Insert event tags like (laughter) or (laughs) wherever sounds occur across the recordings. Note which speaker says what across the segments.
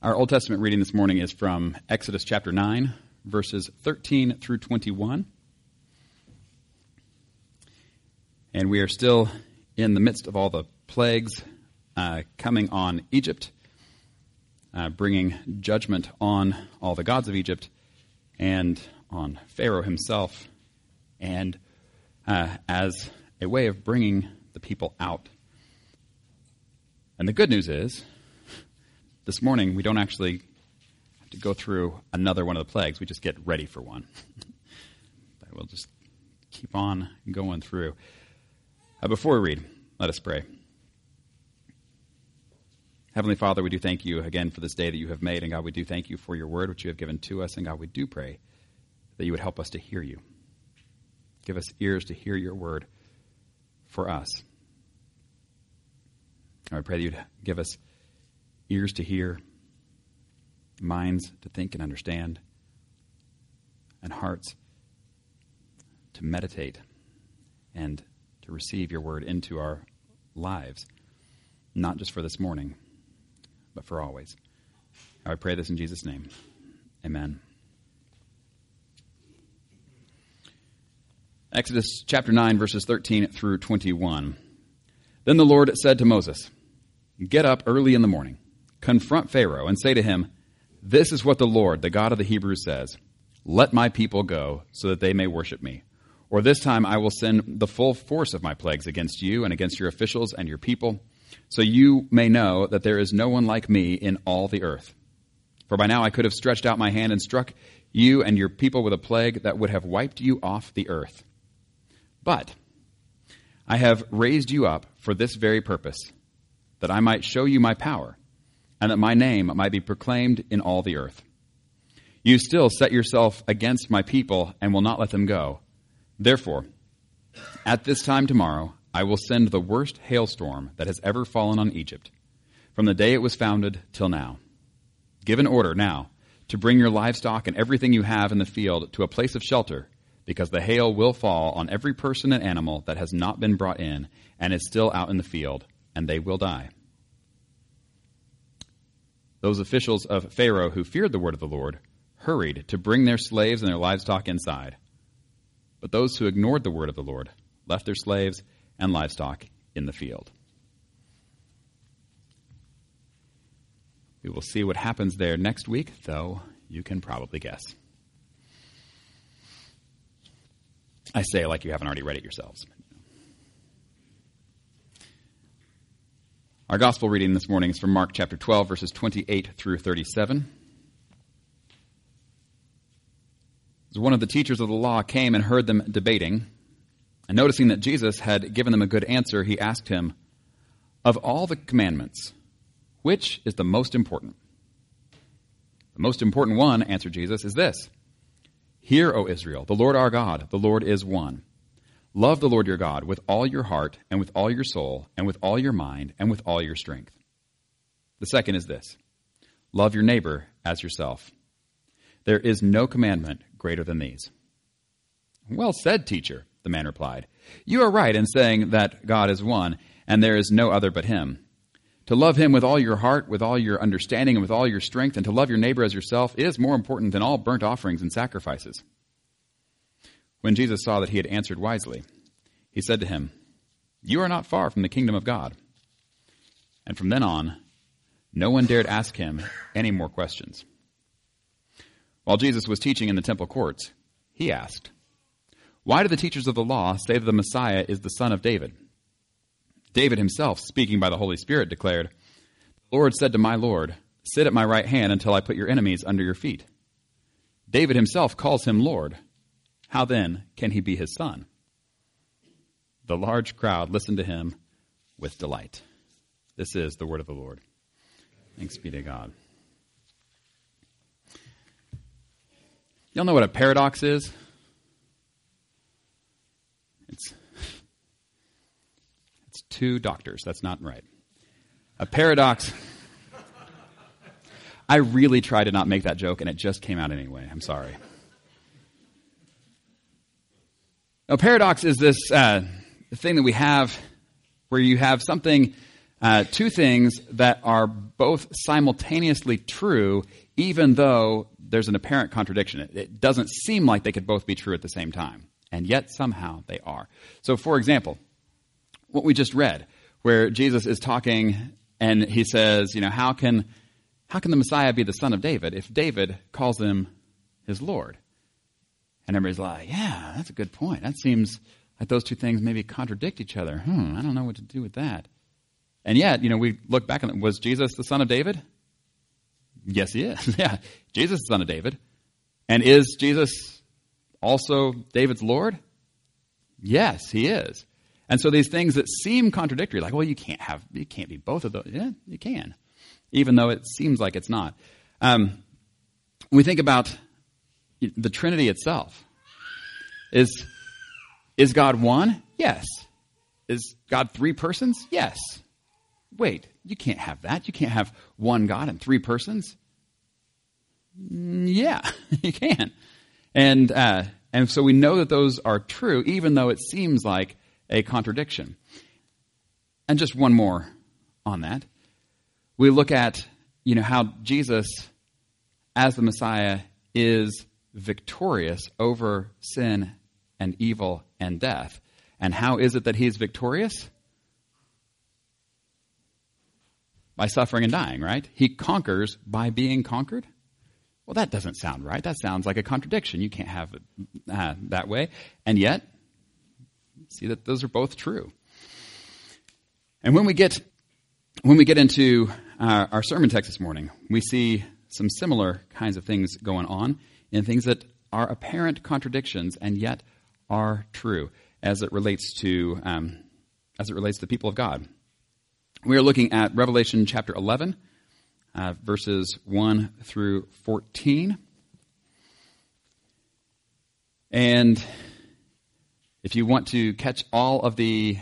Speaker 1: Our Old Testament reading this morning is from Exodus chapter 9, verses 13 through 21. And we are still in the midst of all the plagues uh, coming on Egypt, uh, bringing judgment on all the gods of Egypt and on Pharaoh himself, and uh, as a way of bringing the people out. And the good news is this morning, we don't actually have to go through another one of the plagues. We just get ready for one. (laughs) but we'll just keep on going through. Uh, before we read, let us pray. Heavenly Father, we do thank you again for this day that you have made. And God, we do thank you for your word which you have given to us. And God, we do pray that you would help us to hear you. Give us ears to hear your word for us. I pray that you'd give us ears to hear, minds to think and understand, and hearts to meditate and to receive your word into our lives, not just for this morning, but for always. I pray this in Jesus' name. Amen. Exodus chapter 9, verses 13 through 21. Then the Lord said to Moses, Get up early in the morning confront Pharaoh and say to him, This is what the Lord, the God of the Hebrews, says Let my people go so that they may worship me. Or this time I will send the full force of my plagues against you and against your officials and your people, so you may know that there is no one like me in all the earth. For by now I could have stretched out my hand and struck you and your people with a plague that would have wiped you off the earth. But I have raised you up for this very purpose, that I might show you my power and that my name might be proclaimed in all the earth. You still set yourself against my people and will not let them go. Therefore, at this time tomorrow, I will send the worst hailstorm that has ever fallen on Egypt, from the day it was founded till now. Give an order now to bring your livestock and everything you have in the field to a place of shelter, because the hail will fall on every person and animal that has not been brought in and is still out in the field, and they will die. Those officials of Pharaoh who feared the word of the Lord hurried to bring their slaves and their livestock inside. But those who ignored the word of the Lord left their slaves and livestock in the field. We will see what happens there next week, though you can probably guess. I say like you haven't already read it yourselves. Our gospel reading this morning is from Mark chapter 12, verses 28 through 37. As one of the teachers of the law came and heard them debating, and noticing that Jesus had given them a good answer, he asked him, Of all the commandments, which is the most important? The most important one, answered Jesus, is this Hear, O Israel, the Lord our God, the Lord is one. Love the Lord your God with all your heart and with all your soul and with all your mind and with all your strength. The second is this love your neighbor as yourself. There is no commandment greater than these. Well said, teacher, the man replied. You are right in saying that God is one, and there is no other but him. To love him with all your heart, with all your understanding, and with all your strength, and to love your neighbor as yourself is more important than all burnt offerings and sacrifices. When Jesus saw that he had answered wisely, he said to him, You are not far from the kingdom of God. And from then on, no one dared ask him any more questions. While Jesus was teaching in the temple courts, he asked, Why do the teachers of the law say that the Messiah is the son of David? David himself, speaking by the Holy Spirit, declared, The Lord said to my Lord, Sit at my right hand until I put your enemies under your feet. David himself calls him Lord. How then can he be his son? The large crowd listened to him with delight. This is the word of the Lord. Thanks be to God. Y'all know what a paradox is? It's it's two doctors. That's not right. A paradox. I really tried to not make that joke, and it just came out anyway. I'm sorry. A paradox is this uh, thing that we have where you have something Uh, two things that are both simultaneously true, even though there's an apparent contradiction. It, it doesn't seem like they could both be true at the same time, and yet somehow they are. So, for example, what we just read, where Jesus is talking and he says, you know, how can, how can the Messiah be the son of David if David calls him his Lord? And everybody's like, yeah, that's a good point. That seems like those two things maybe contradict each other. Hmm, I don't know what to do with that. And yet, you know, we look back and. Was Jesus the son of David? Yes, he is. (laughs) yeah, Jesus is the son of David. And is Jesus also David's Lord? Yes, he is. And so these things that seem contradictory, like, well, you can't have, you can't be both of those. Yeah, you can, even though it seems like it's not. Um, we think about the Trinity itself. Is, is God one? Yes. Is God three persons? Yes wait, you can't have that. You can't have one God and three persons. Mm, yeah, (laughs) you can. And, uh, and so we know that those are true, even though it seems like a contradiction. And just one more on that. We look at, you know, how Jesus, as the Messiah, is victorious over sin and evil and death. And how is it that he's victorious? by suffering and dying, right? He conquers by being conquered. Well, that doesn't sound right. That sounds like a contradiction. You can't have it uh, that way. And yet, see that those are both true. And when we get when we get into uh, our sermon text this morning, we see some similar kinds of things going on in things that are apparent contradictions and yet are true as it relates to um, as it relates to the people of God. We are looking at Revelation chapter 11, uh, verses 1 through 14. And if you want to catch all of the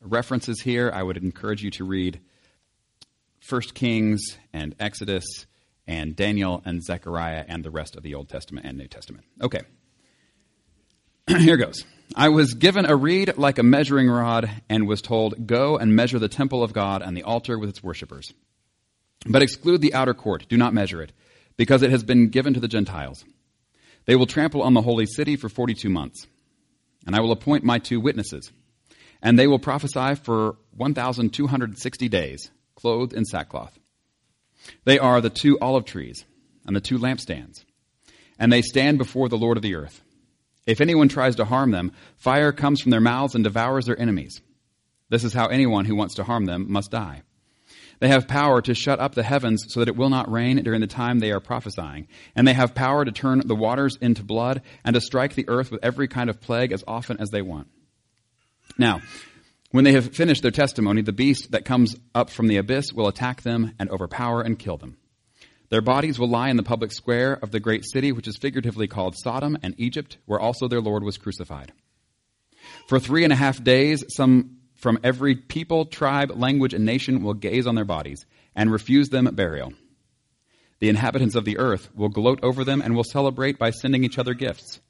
Speaker 1: references here, I would encourage you to read 1 Kings and Exodus and Daniel and Zechariah and the rest of the Old Testament and New Testament. Okay. (clears throat) here goes. I was given a reed like a measuring rod and was told, Go and measure the temple of God and the altar with its worshippers. But exclude the outer court, do not measure it, because it has been given to the Gentiles. They will trample on the holy city for 42 months. And I will appoint my two witnesses, and they will prophesy for 1,260 days, clothed in sackcloth. They are the two olive trees and the two lampstands, and they stand before the Lord of the earth. If anyone tries to harm them, fire comes from their mouths and devours their enemies. This is how anyone who wants to harm them must die. They have power to shut up the heavens so that it will not rain during the time they are prophesying. And they have power to turn the waters into blood and to strike the earth with every kind of plague as often as they want. Now, when they have finished their testimony, the beast that comes up from the abyss will attack them and overpower and kill them. Their bodies will lie in the public square of the great city, which is figuratively called Sodom and Egypt, where also their Lord was crucified. For three and a half days, some from every people, tribe, language, and nation will gaze on their bodies and refuse them burial. The inhabitants of the earth will gloat over them and will celebrate by sending each other gifts,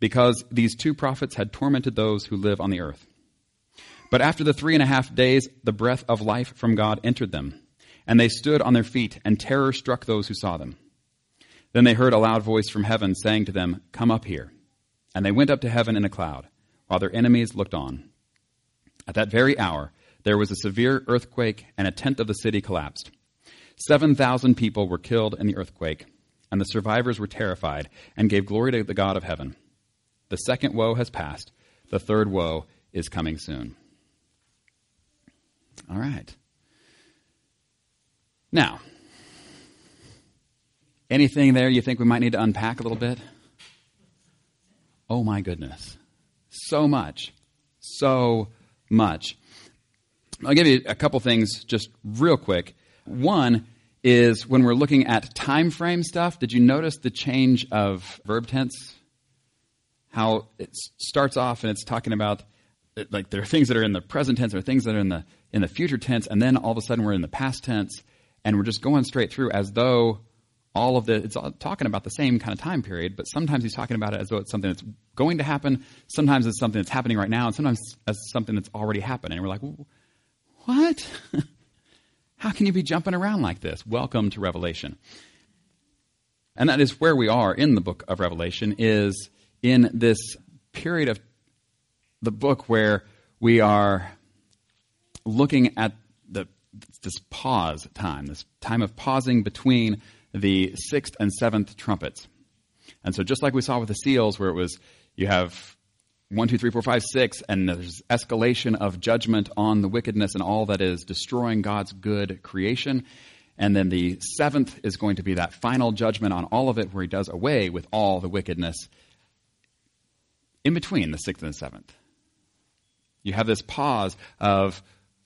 Speaker 1: because these two prophets had tormented those who live on the earth. But after the three and a half days, the breath of life from God entered them and they stood on their feet, and terror struck those who saw them. Then they heard a loud voice from heaven saying to them, Come up here. And they went up to heaven in a cloud, while their enemies looked on. At that very hour, there was a severe earthquake, and a tenth of the city collapsed. Seven thousand people were killed in the earthquake, and the survivors were terrified and gave glory to the God of heaven. The second woe has passed, the third woe is coming soon. All right. Now, anything there you think we might need to unpack a little bit? Oh my goodness. So much. So much. I'll give you a couple things just real quick. One is when we're looking at time frame stuff, did you notice the change of verb tense? How it starts off and it's talking about like there are things that are in the present tense, are things that are in the in the future tense, and then all of a sudden we're in the past tense and we're just going straight through as though all of the it's all talking about the same kind of time period, but sometimes he's talking about it as though it's something that's going to happen. Sometimes it's something that's happening right now, and sometimes as something that's already happened. And we're like, what? (laughs) How can you be jumping around like this? Welcome to Revelation. And that is where we are in the book of Revelation, is in this period of the book where we are looking at the, this pause time, this time of pausing between the sixth and seventh trumpets. And so, just like we saw with the seals, where it was you have one, two, three, four, five, six, and there's escalation of judgment on the wickedness and all that is destroying God's good creation. And then the seventh is going to be that final judgment on all of it, where he does away with all the wickedness in between the sixth and the seventh. You have this pause of,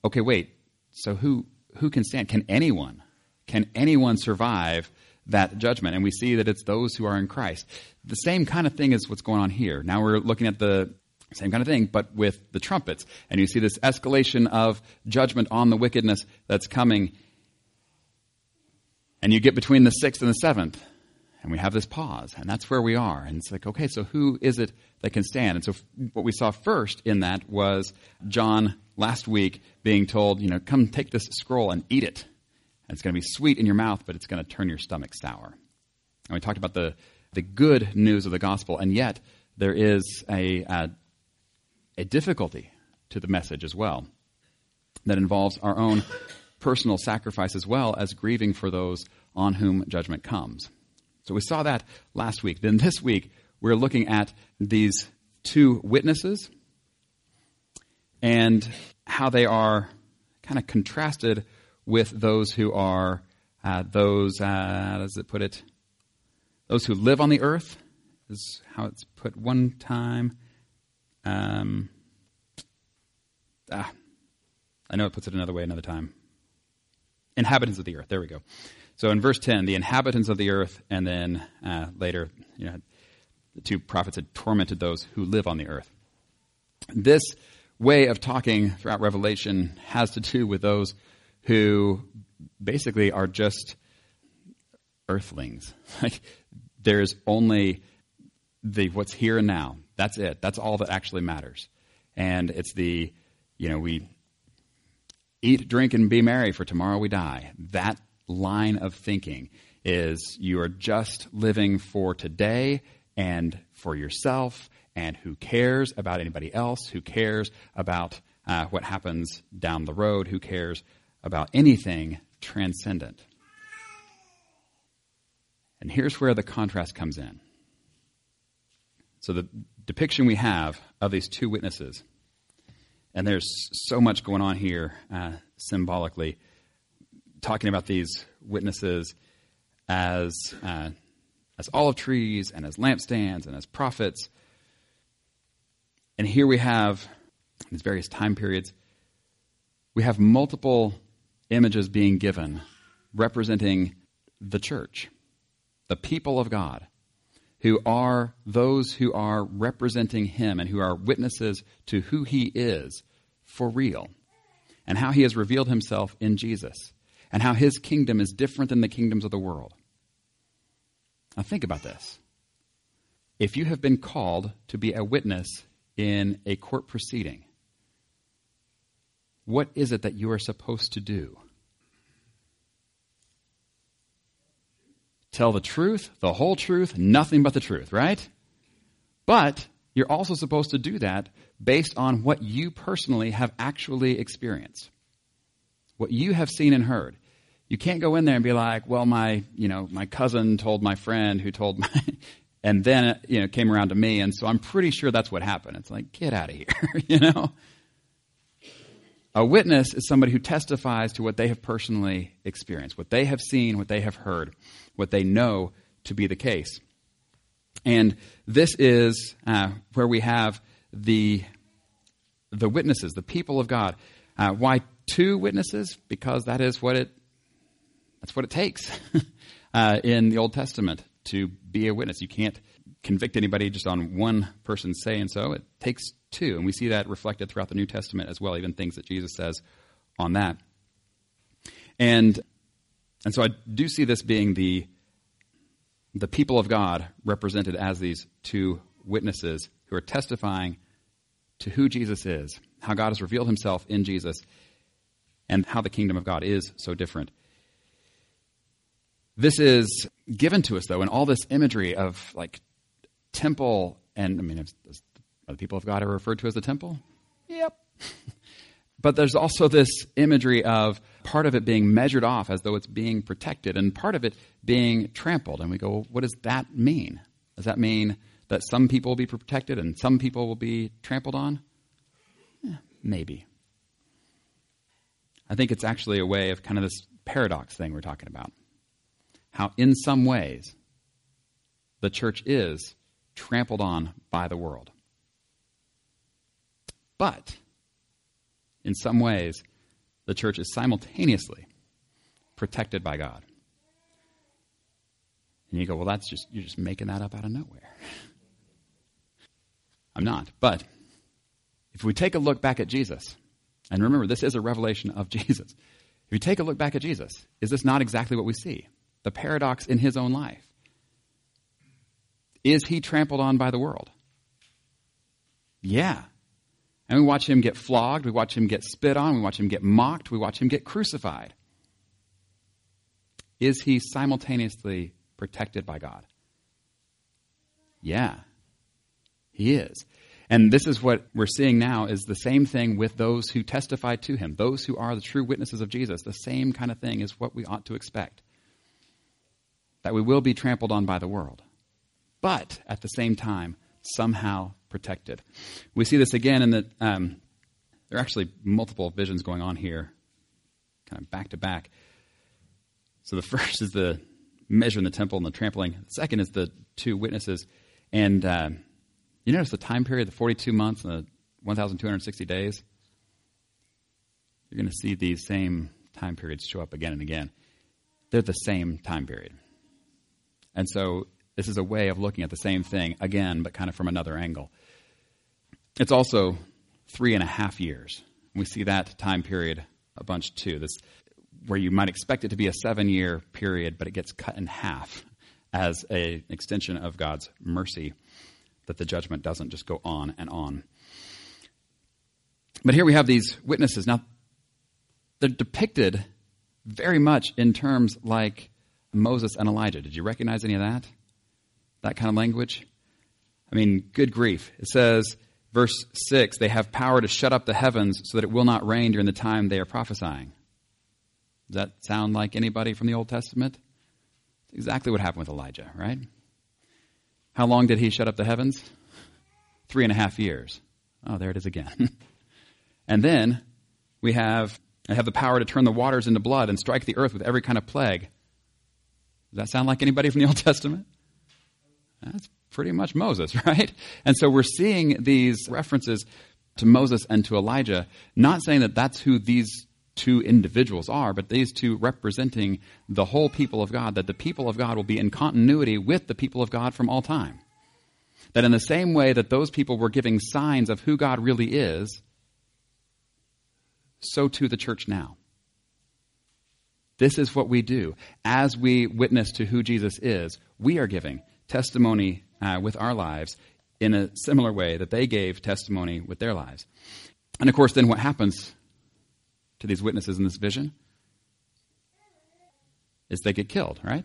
Speaker 1: okay, wait, so who, who can stand? Can anyone? Can anyone survive that judgment. And we see that it's those who are in Christ. The same kind of thing is what's going on here. Now we're looking at the same kind of thing, but with the trumpets. And you see this escalation of judgment on the wickedness that's coming. And you get between the sixth and the seventh. And we have this pause. And that's where we are. And it's like, okay, so who is it that can stand? And so what we saw first in that was John last week being told, you know, come take this scroll and eat it. It's going to be sweet in your mouth, but it's going to turn your stomach sour. And we talked about the, the good news of the gospel, and yet there is a, a, a difficulty to the message as well that involves our own personal sacrifice as well as grieving for those on whom judgment comes. So we saw that last week. Then this week, we're looking at these two witnesses and how they are kind of contrasted with those who are uh, those, uh, how does it put it? Those who live on the earth is how it's put one time. Um, ah, I know it puts it another way another time. Inhabitants of the earth. There we go. So in verse 10, the inhabitants of the earth, and then uh, later, you know, the two prophets had tormented those who live on the earth. This way of talking throughout Revelation has to do with those who basically are just earthlings. (laughs) Like there's only the what's here and now. That's it. That's all that actually matters. And it's the you know, we eat, drink, and be merry, for tomorrow we die. That line of thinking is you are just living for today and for yourself, and who cares about anybody else? Who cares about uh, what happens down the road? Who cares about anything transcendent. And here's where the contrast comes in. So, the depiction we have of these two witnesses, and there's so much going on here uh, symbolically, talking about these witnesses as, uh, as olive trees and as lampstands and as prophets. And here we have these various time periods. We have multiple images being given representing the church, the people of God, who are those who are representing Him and who are witnesses to who He is for real, and how He has revealed Himself in Jesus, and how His kingdom is different than the kingdoms of the world. Now, think about this. If you have been called to be a witness in a court proceeding, what is it that you are supposed to do? Tell the truth, the whole truth, nothing but the truth, right? But you're also supposed to do that based on what you personally have actually experienced, what you have seen and heard. You can't go in there and be like, well, my, you know, my cousin told my friend who told my, (laughs) and then, you know, came around to me. And so I'm pretty sure that's what happened. It's like, get out of here, (laughs) you know? A witness is somebody who testifies to what they have personally experienced, what they have seen, what they have heard, what they know to be the case. And this is uh, where we have the, the witnesses, the people of God. Uh, why two witnesses? Because that is what it, that's what it takes (laughs) uh, in the Old Testament to be a witness. You can't convict anybody just on one person saying so. It takes two. And we see that reflected throughout the New Testament as well, even things that Jesus says on that. And, and so I do see this being the, the people of God represented as these two witnesses who are testifying to who Jesus is, how God has revealed himself in Jesus. and how the kingdom of God is so different. This is given to us, though, in all this imagery of like temple, and I mean, are the people of God ever referred to as the temple? Yep. (laughs) but there's also this imagery of part of it being measured off as though it's being protected, and part of it being trampled. And we go, well, what does that mean? Does that mean that some people will be protected and some people will be trampled on? Eh, maybe. I think it's actually a way of kind of this paradox thing we're talking about how, in some ways, the church is trampled on by the world. But, in some ways, the church is simultaneously protected by God. And you go, well, that's just, you're just making that up out of nowhere. (laughs) I'm not. But if we take a look back at Jesus, and remember, this is a revelation of (laughs) Jesus. If you take a look back at Jesus, is this not exactly what we see? The paradox in his own life. Is he trampled on by the world? Yeah. And we watch him get flogged, we watch him get spit on, we watch him get mocked, we watch him get crucified. Is he simultaneously protected by God? Yeah. He is. And this is what we're seeing now is the same thing with those who testify to him, those who are the true witnesses of Jesus. The same kind of thing is what we ought to expect that we will be trampled on by the world, but at the same time, somehow protected. We see this again in the. Um, there are actually multiple visions going on here, kind of back to back. So the (laughs) first is the measure in the temple and the trampling. The second is the two witnesses. And uh, you notice the time period, the 42 months and the 1,260 days? You're going to see these same time periods show up again and again. They're the same time period. And so this is a way of looking at the same thing again, but kind of from another angle. It's also three and a half years. We see that time period a bunch too. This where you might expect it to be a seven year period, but it gets cut in half as an extension of God's mercy, that the judgment doesn't just go on and on. But here we have these witnesses. Now, they're depicted very much in terms like Moses and Elijah. Did you recognize any of that? That kind of language? I mean, good grief. It says, verse 6, they have power to shut up the heavens so that it will not rain during the time they are prophesying. Does that sound like anybody from the Old Testament? exactly what happened with Elijah, right? How long did he shut up the heavens? Three and a half years. Oh, there it is again. (laughs) and then we have, I have the power to turn the waters into blood and strike the earth with every kind of plague. Does that sound like anybody from the (laughs) Old Testament? That's pretty much Moses, (laughs) right? And so we're seeing these references to Moses and to Elijah, not saying that that's who these two individuals are, but these two representing the whole people of God, that the people of God will be in continuity with the people of God from all time. That in the same way that those people were giving signs of who God really is, so too the church now. This is what we do. As we witness to who Jesus is, we are giving testimony uh, with our lives in a similar way that they gave testimony with their lives. And of course, then what happens to these witnesses in this vision is they get killed, right?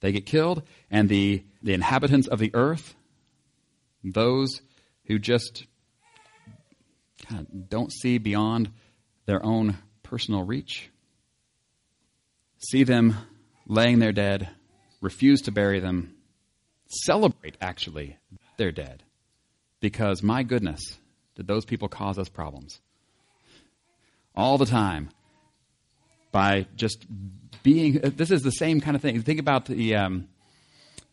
Speaker 1: They get killed, and the, the inhabitants of the earth, those who just kind of don't see beyond their own personal reach, see them laying there dead, refuse to bury them, celebrate actually their dead. Because my goodness, did those people cause us problems? All the time. By just being, this is the same kind of thing. Think about the um,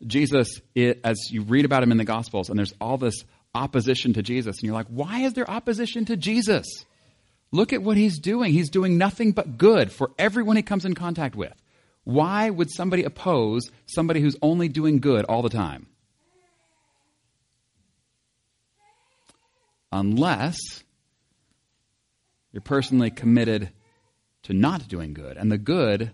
Speaker 1: Jesus, it, as you read about him in the Gospels, and there's all this opposition to Jesus, and you're like, why is there opposition to Jesus? Look at what he's doing. He's doing nothing but good for everyone he comes in contact with. Why would somebody oppose somebody who's only doing good all the time? Unless you're personally committed to not doing good. And the good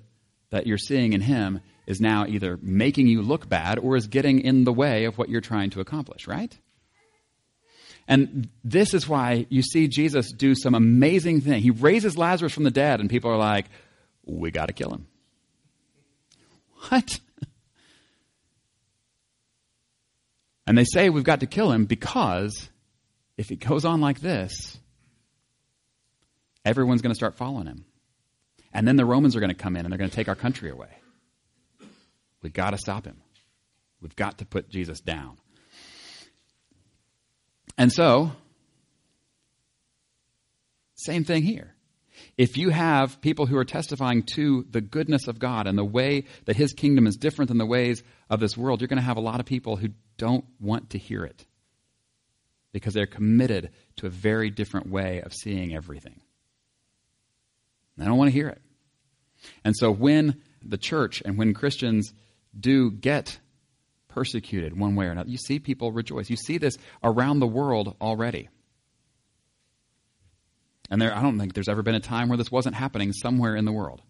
Speaker 1: that you're seeing in him is now either making you look bad or is getting in the way of what you're trying to accomplish, right? And this is why you see Jesus do some amazing thing. He raises Lazarus from the dead, and people are like, we got to kill him. (laughs) What? (laughs) And they say we've got to kill him because if it goes on like this, everyone's going to start following him. And then the Romans are going to come in and they're going to take our country away. We've got to stop him. We've got to put Jesus down. And so, same thing here. If you have people who are testifying to the goodness of God and the way that his kingdom is different than the ways of this world, you're going to have a lot of people who don't want to hear it because they're committed to a very different way of seeing everything. They don't want to hear it. And so when the church and when Christians do get persecuted one way or another, you see people rejoice. You see this around the world already. And there, I don't think there's ever been a time where this wasn't happening somewhere in the world.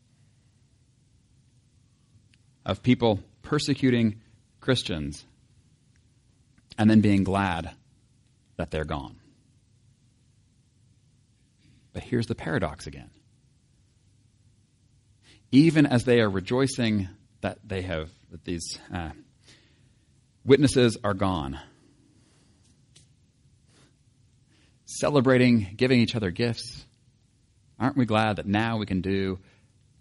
Speaker 1: Of people persecuting Christians and then being glad that they're gone. But here's the paradox again. Even as they are rejoicing that they have, that these uh, witnesses are gone, celebrating, giving each other gifts, aren't we glad that now we can do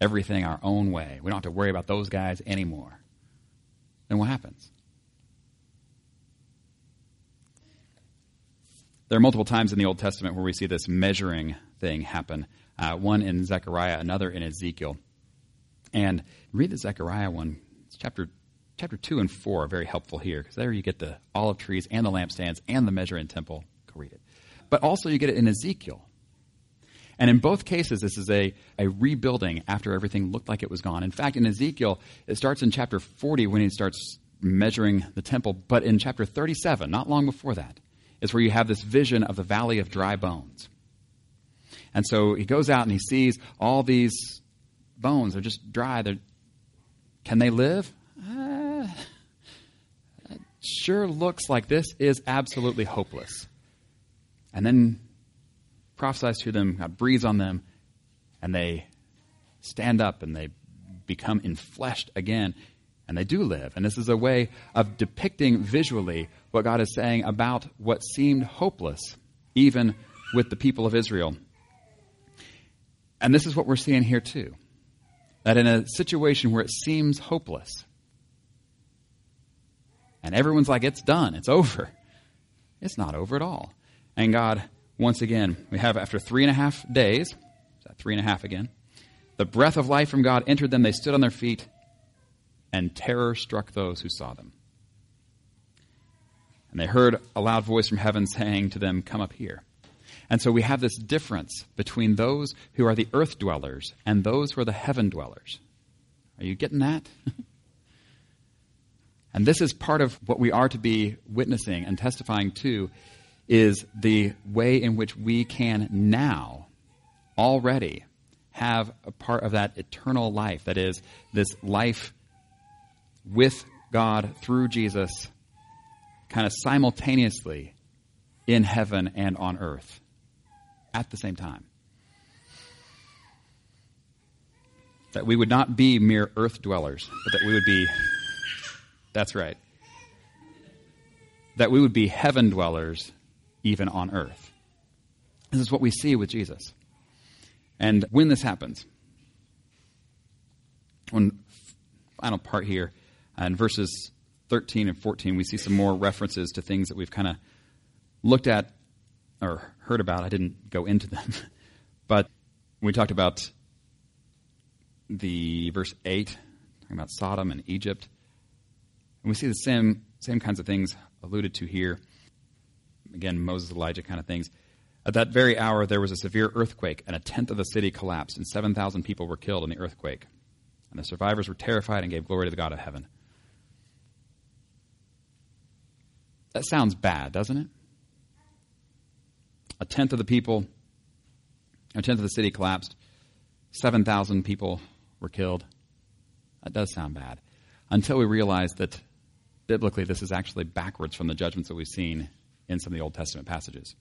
Speaker 1: everything our own way? We don't have to worry about those guys anymore. Then what happens? There are multiple times in the Old Testament where we see this measuring thing happen. Uh, one in Zechariah, another in Ezekiel. And read the Zechariah one. It's chapter chapter two and four are very helpful here because there you get the olive trees and the lampstands and the measuring temple. Go read it. But also you get it in Ezekiel. And in both cases, this is a, a rebuilding after everything looked like it was gone. In fact, in Ezekiel, it starts in chapter 40 when he starts measuring the temple, but in chapter 37, not long before that, is where you have this vision of the valley of dry bones. And so he goes out and he sees all these bones. They're just dry. They're, can they live? Uh, sure looks like this is absolutely hopeless. And then prophesies to them, God breathes on them, and they stand up and they become infleshed again and they do live. And this is a way of depicting visually what God is saying about what seemed hopeless, even with the people of Israel. And this is what we're seeing here too. That in a situation where it seems hopeless, and everyone's like, it's done, it's over, it's not over at all. And God, once again, we have after three and a half days, three and a half again, the breath of life from God entered them. They stood on their feet and terror struck those who saw them. And they heard a loud voice from heaven saying to them, Come up here. And so we have this difference between those who are the earth dwellers and those who are the heaven dwellers. Are you getting that? (laughs) and this is part of what we are to be witnessing and testifying to is the way in which we can now already have a part of that eternal life that is this life with God through Jesus, kind of simultaneously in heaven and on earth at the same time. That we would not be mere earth dwellers, but that we would be, that's right, that we would be heaven dwellers even on earth. This is what we see with Jesus. And when this happens, one final part here, uh, in verses 13 and 14, we see some more references to things that we've kind of looked at or heard about. I didn't go into them. (laughs) but we talked about the verse 8, talking about Sodom and Egypt. And we see the same, same kinds of things alluded to here. Again, Moses, Elijah kind of things. At that very hour, there was a severe earthquake, and a tenth of the city collapsed, and 7,000 people were killed in the earthquake. And the survivors were terrified and gave glory to the God of heaven. That sounds bad, doesn't it? A tenth of the people, a tenth of the city collapsed. 7,000 people were killed. That does sound bad. Until we realize that biblically this is actually backwards from the judgments that we've seen in some of the Old Testament passages.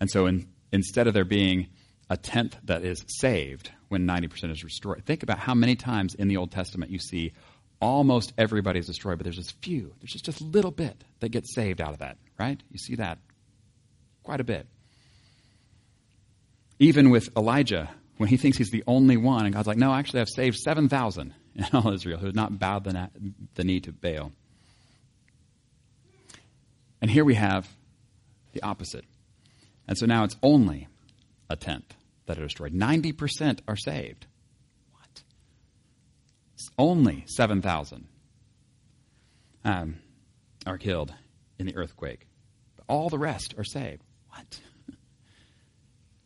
Speaker 1: And so in, instead of there being a tenth that is saved when 90% is destroyed, think about how many times in the Old Testament you see almost everybody is destroyed, but there's just few. There's just a little bit that gets saved out of that, right? You see that quite a bit. Even with Elijah, when he thinks he's the only one, and God's like, no, actually, I've saved 7,000 in all Israel who have not bowed the, the knee to Baal. And here we have the opposite. And so now it's only a tenth that are destroyed. 90% are saved. What? It's only 7,000 um, are killed in the earthquake. But all the rest are saved. What? (laughs)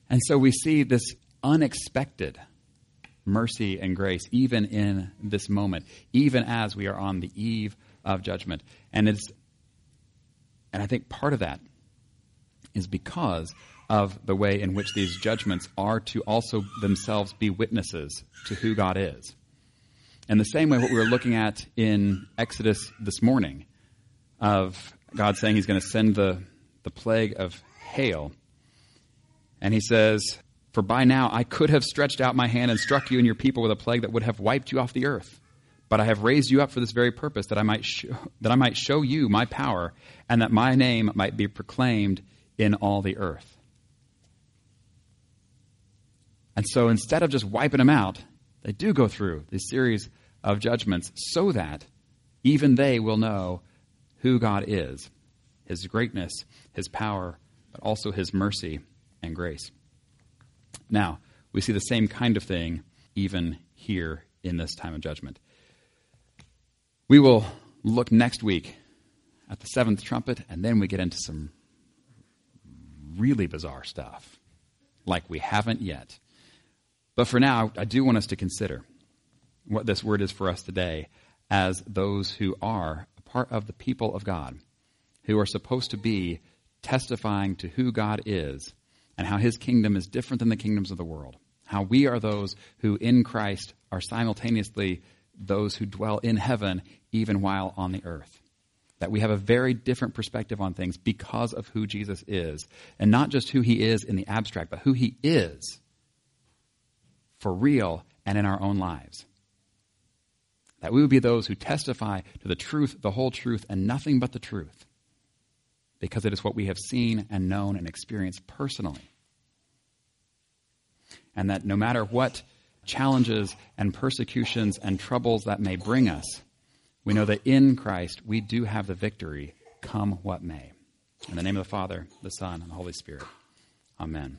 Speaker 1: And so we see this unexpected mercy and grace even in this moment, even as we are on the eve of judgment. And it's and I think part of that is because of the way in which these judgments are to also themselves be witnesses to who God is. And the same way what we were looking at in Exodus this morning of God saying he's going to send the, the plague of hail. And he says, For by now I could have stretched out my hand and struck you and your people with a plague that would have wiped you off the earth. But I have raised you up for this very purpose, that I might show, that I might show you my power, and that my name might be proclaimed in all the earth. And so instead of just wiping them out, they do go through this series of judgments so that even they will know who God is, his greatness, his power, but also his mercy and grace. Now, we see the same kind of thing even here in this time of judgment. We will look next week at the seventh trumpet, and then we get into some really bizarre stuff, like we haven't yet. But for now, I do want us to consider what this word is for us today as those who are a part of the people of God, who are supposed to be testifying to who God is and how his kingdom is different than the kingdoms of the world. How we are those who in Christ are simultaneously those who dwell in heaven even while on the earth. That we have a very different perspective on things because of who Jesus is. And not just who he is in the abstract, but who he is for real and in our own lives. That we would be those who testify to the truth, the whole truth, and nothing but the truth. Because it is what we have seen and known and experienced personally. And that no matter what challenges and persecutions and troubles that may bring us, we know that in Christ we do have the victory, come what may. In the name of the Father, the Son, and the Holy Spirit. Amen.